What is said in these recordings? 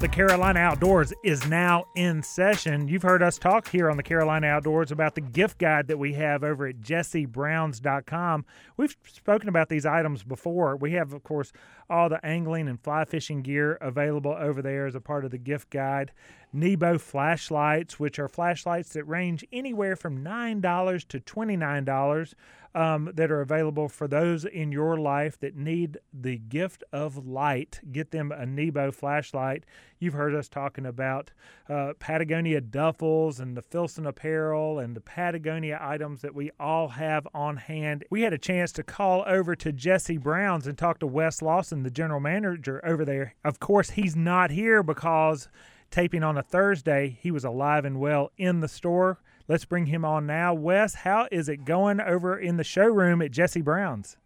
The Carolina Outdoors is now in session. You've heard us talk here on the Carolina Outdoors about the gift guide that we have over at jessebrowns.com. We've spoken about these items before. We have, of course, all the angling and fly fishing gear available over there as a part of the gift guide. Nebo flashlights, which are flashlights that range anywhere from $9 to $29 um, that are available for those in your life that need the gift of light. Get them a Nebo flashlight. You've heard us talking about uh, Patagonia duffels and the Filson apparel and the Patagonia items that we all have on hand. We had a chance to call over to Jesse Browns and talk to Wes Lawson, the general manager over there. Of course, he's not here because taping on a Thursday, he was alive and well in the store. Let's bring him on now. Wes, how is it going over in the showroom at Jesse Brown's?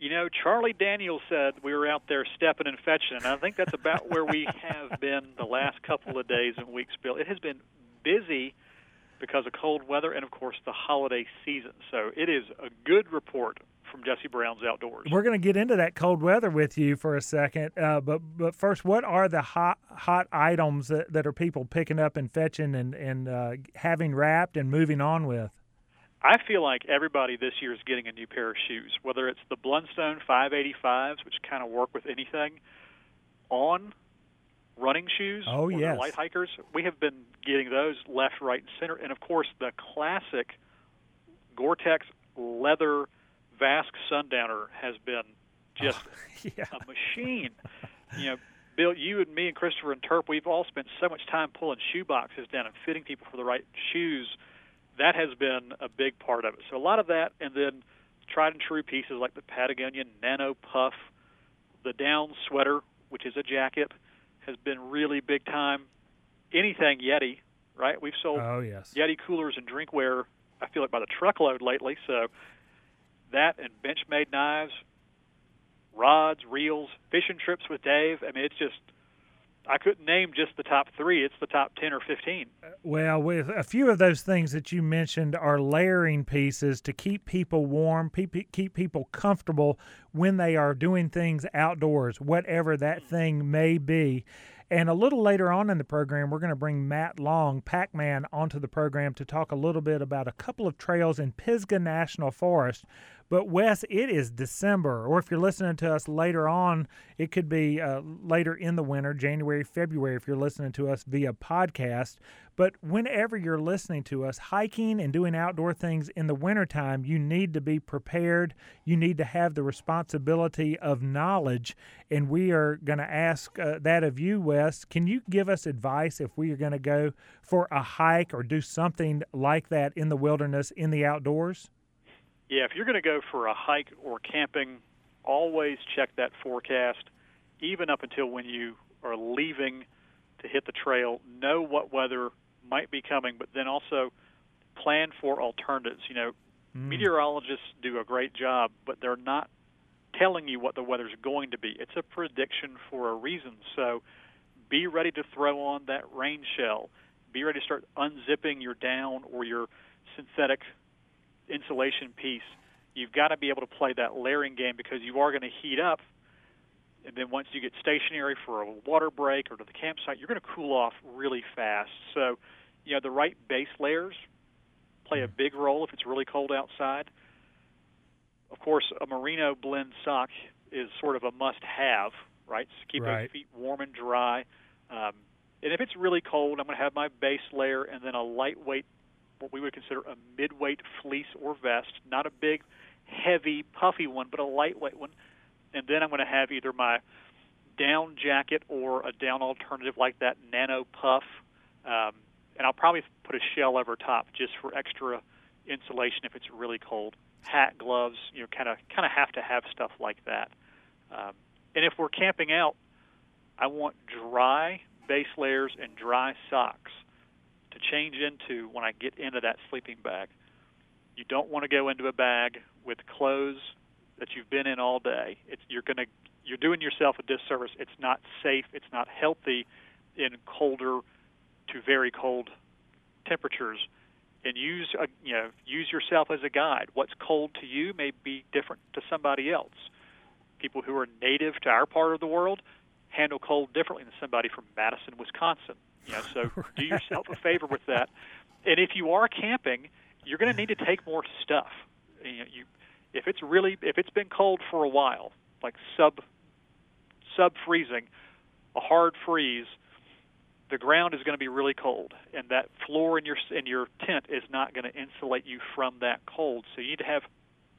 You know, Charlie Daniels said we were out there stepping and fetching, and I think that's about where we have been the last couple of days and weeks, Bill. It has been busy because of cold weather and, of course, the holiday season. So it is a good report from Jesse Brown's Outdoors. We're going to get into that cold weather with you for a second, uh, but but first, what are the hot hot items that, that are people picking up and fetching and and uh, having wrapped and moving on with? I feel like everybody this year is getting a new pair of shoes, whether it's the Blundstone 585s, which kind of work with anything, on running shoes oh, or yes. light hikers. We have been getting those left, right, and center, and of course the classic Gore-Tex leather Vasque Sundowner has been just oh, yeah. a machine. you know, Bill, you and me and Christopher and Terp, we've all spent so much time pulling shoe boxes down and fitting people for the right shoes. That has been a big part of it. So a lot of that, and then tried and true pieces like the Patagonia Nano Puff, the down sweater, which is a jacket, has been really big time. Anything Yeti, right? We've sold oh, yes. Yeti coolers and drinkware. I feel like by the truckload lately. So that and Benchmade knives, rods, reels, fishing trips with Dave. I mean, it's just I couldn't name just the top three. It's the top ten or fifteen. Well, with a few of those things that you mentioned are layering pieces to keep people warm, keep people comfortable when they are doing things outdoors, whatever that mm-hmm. thing may be. And a little later on in the program, we're going to bring Matt Long, Pac Man, onto the program to talk a little bit about a couple of trails in Pisgah National Forest but Wes, it is December, or if you're listening to us later on, it could be uh, later in the winter, January, February, if you're listening to us via podcast. But whenever you're listening to us, hiking and doing outdoor things in the wintertime, you need to be prepared. You need to have the responsibility of knowledge. And we are going to ask uh, that of you, Wes. Can you give us advice if we are going to go for a hike or do something like that in the wilderness, in the outdoors? Yeah, if you're going to go for a hike or camping, always check that forecast, even up until when you are leaving to hit the trail. Know what weather might be coming, but then also plan for alternatives. You know, mm. meteorologists do a great job, but they're not telling you what the weather's going to be. It's a prediction for a reason. So be ready to throw on that rain shell. Be ready to start unzipping your down or your synthetic insulation piece, you've got to be able to play that layering game because you are going to heat up. And then once you get stationary for a water break or to the campsite, you're going to cool off really fast. So, you know, the right base layers play a big role if it's really cold outside. Of course, a merino blend sock is sort of a must-have, right? To keep right. those feet warm and dry. Um, and if it's really cold, I'm going to have my base layer and then a lightweight what we would consider a midweight fleece or vest, not a big, heavy, puffy one, but a lightweight one. And then I'm going to have either my down jacket or a down alternative like that nano puff. Um, and I'll probably put a shell over top just for extra insulation if it's really cold. Hat, gloves, you know, kind of kind of have to have stuff like that. Um, and if we're camping out, I want dry base layers and dry socks change into when I get into that sleeping bag. You don't want to go into a bag with clothes that you've been in all day. It's you're going to you're doing yourself a disservice. It's not safe. It's not healthy in colder to very cold temperatures. And use a, you know use yourself as a guide. What's cold to you may be different to somebody else. People who are native to our part of the world handle cold differently than somebody from Madison, Wisconsin. You know, so do yourself a favor with that. And if you are camping, you're going to need to take more stuff. You know, you if it's really if it's been cold for a while, like sub sub freezing, a hard freeze, the ground is going to be really cold, and that floor in your in your tent is not going to insulate you from that cold. So you need to have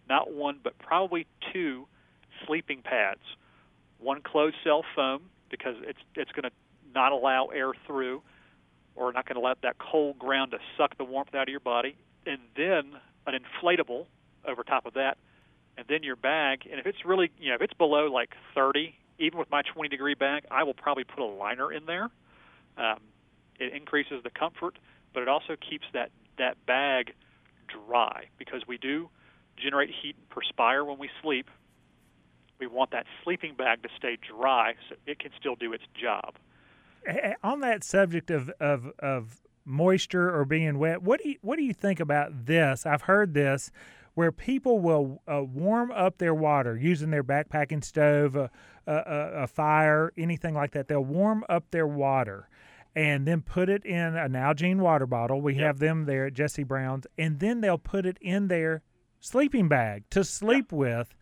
not one but probably two sleeping pads, one closed cell foam because it's it's going to not allow air through, or not going to let that cold ground to suck the warmth out of your body, and then an inflatable over top of that, and then your bag. And if it's really you know if it's below like 30, even with my 20 degree bag, I will probably put a liner in there. Um, it increases the comfort, but it also keeps that that bag dry because we do generate heat and perspire when we sleep. We want that sleeping bag to stay dry so it can still do its job. On that subject of, of, of moisture or being wet, what do you what do you think about this? I've heard this where people will uh, warm up their water using their backpacking stove, a, a, a, fire, anything like that. They'll warm up their water and then put it in a Nalgene water bottle. We yep. have them there at Jesse Brown's, and then they'll put it in their sleeping bag to sleep yep. with.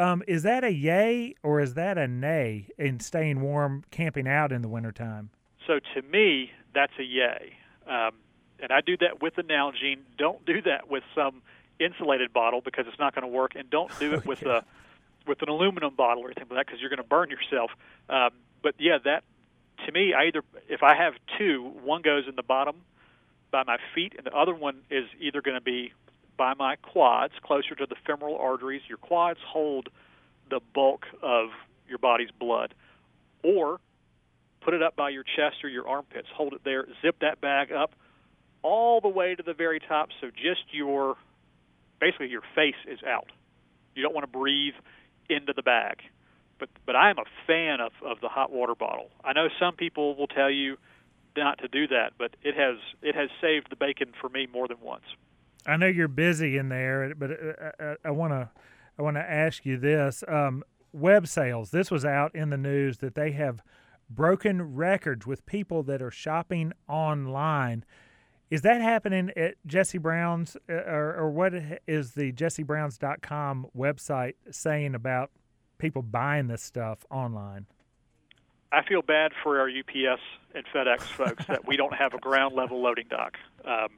Um, is that a yay or is that a nay in staying warm camping out in the wintertime? So to me, that's a yay. Um, and I do that with the Nalgene. Don't do that with some insulated bottle because it's not going to work, and don't do it with a with an aluminum bottle or anything like that because you're going to burn yourself. Um, but yeah, that to me, I either if I have two, one goes in the bottom by my feet, and the other one is either going to be by my quads, closer to the femoral arteries. Your quads hold the bulk of your body's blood, or put it up by your chest or your armpits. Hold it there. Zip that bag up all the way to the very top, so just your basically your face is out. You don't want to breathe into the bag but but I am a fan of of the hot water bottle. I know some people will tell you not to do that, but it has it has saved the bacon for me more than once. I know you're busy in there, but I want to I want to ask you this: um, web sales. This was out in the news that they have broken records with people that are shopping online. Is that happening at Jesse Brown's, uh, or, or what is the jessebrowns.com website saying about people buying this stuff online? I feel bad for our UPS and FedEx folks that we don't have a ground level loading dock. Um,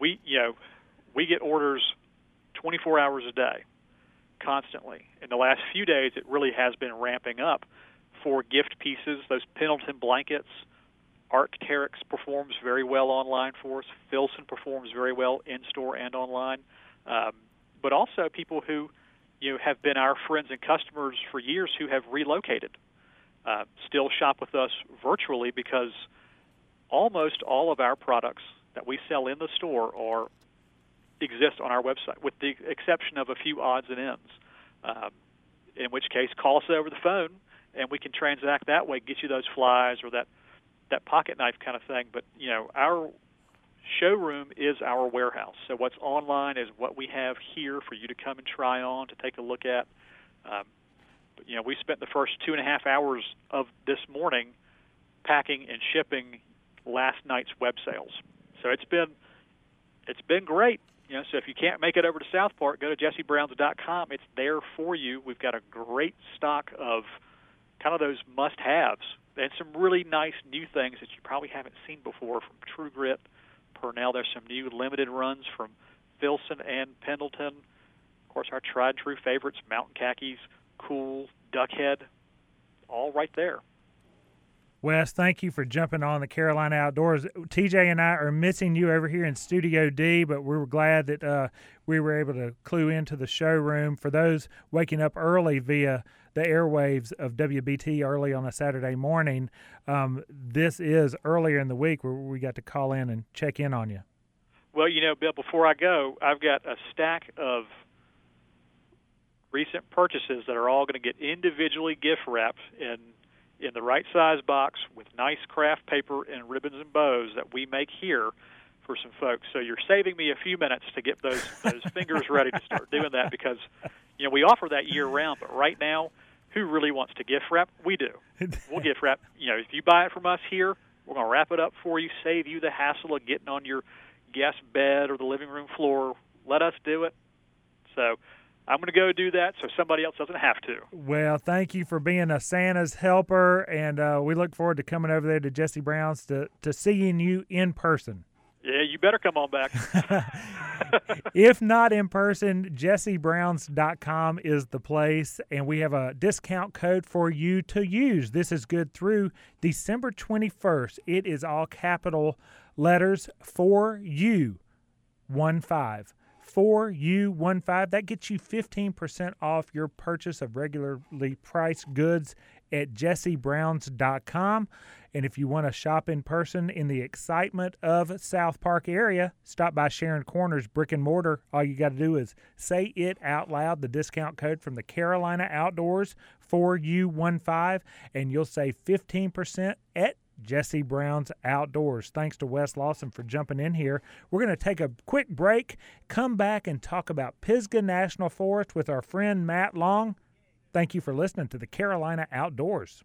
we, you know, we get orders 24 hours a day, constantly. In the last few days, it really has been ramping up for gift pieces. Those Pendleton blankets, Arc'teryx performs very well online for us. Filson performs very well in store and online. Um, but also people who you know, have been our friends and customers for years who have relocated, uh, still shop with us virtually because almost all of our products that we sell in the store are exist on our website, with the exception of a few odds and ends. Um, in which case, call us over the phone and we can transact that way, get you those flies or that that pocket knife kind of thing. But you know, our showroom is our warehouse. So what's online is what we have here for you to come and try on to take a look at. Um, you know, we spent the first two and a half hours of this morning packing and shipping last night's web sales. So it's been it's been great. You know, so if you can't make it over to South Park, go to jessebrowns.com. It's there for you. We've got a great stock of kind of those must-haves and some really nice new things that you probably haven't seen before from True Grit Purnell. There's some new limited runs from Filson and Pendleton. Of course, our tried true favorites, Mountain Khakis, Kuhl, Duckhead, all right there. Wes, thank you for jumping on the Carolina Outdoors. TJ and I are missing you over here in Studio D, but we were glad that uh, we were able to clue into the showroom. For those waking up early via the airwaves of WBT early on a Saturday morning, um, this is earlier in the week where we got to call in and check in on you. Well, you know, Bill, before I go, I've got a stack of recent purchases that are all going to get individually gift wrapped in in the right size box with nice craft paper and ribbons and bows that we make here for some folks. So you're saving me a few minutes to get those those fingers ready to start doing that because you know we offer that year round, but right now who really wants to gift wrap? We do. We'll gift wrap. You know, if you buy it from us here, we're going to wrap it up for you, save you the hassle of getting on your guest bed or the living room floor. Let us do it. So I'm going to go do that so somebody else doesn't have to. Well, thank you for being a Santa's helper, and uh, we look forward to coming over there to Jesse Brown's to, to seeing you in person. Yeah, you better come on back. if not in person, jessebrowns.com is the place, and we have a discount code for you to use. This is good through December 21st. It is all capital letters for you, one five. 4U15. That gets you 15% off your purchase of regularly priced goods at jessebrowns.com. And if you want to shop in person in the excitement of South Park area, stop by Sharon Corners Brick and Mortar. All you got to do is say it out loud, the discount code from the Carolina Outdoors 4U15, and you'll save 15% at Jesse Brown's Outdoors. Thanks to Wes Lawson for jumping in here. We're going to take a quick break, come back and talk about Pisgah National Forest with our friend Matt Long. Thank you for listening to the Carolina Outdoors.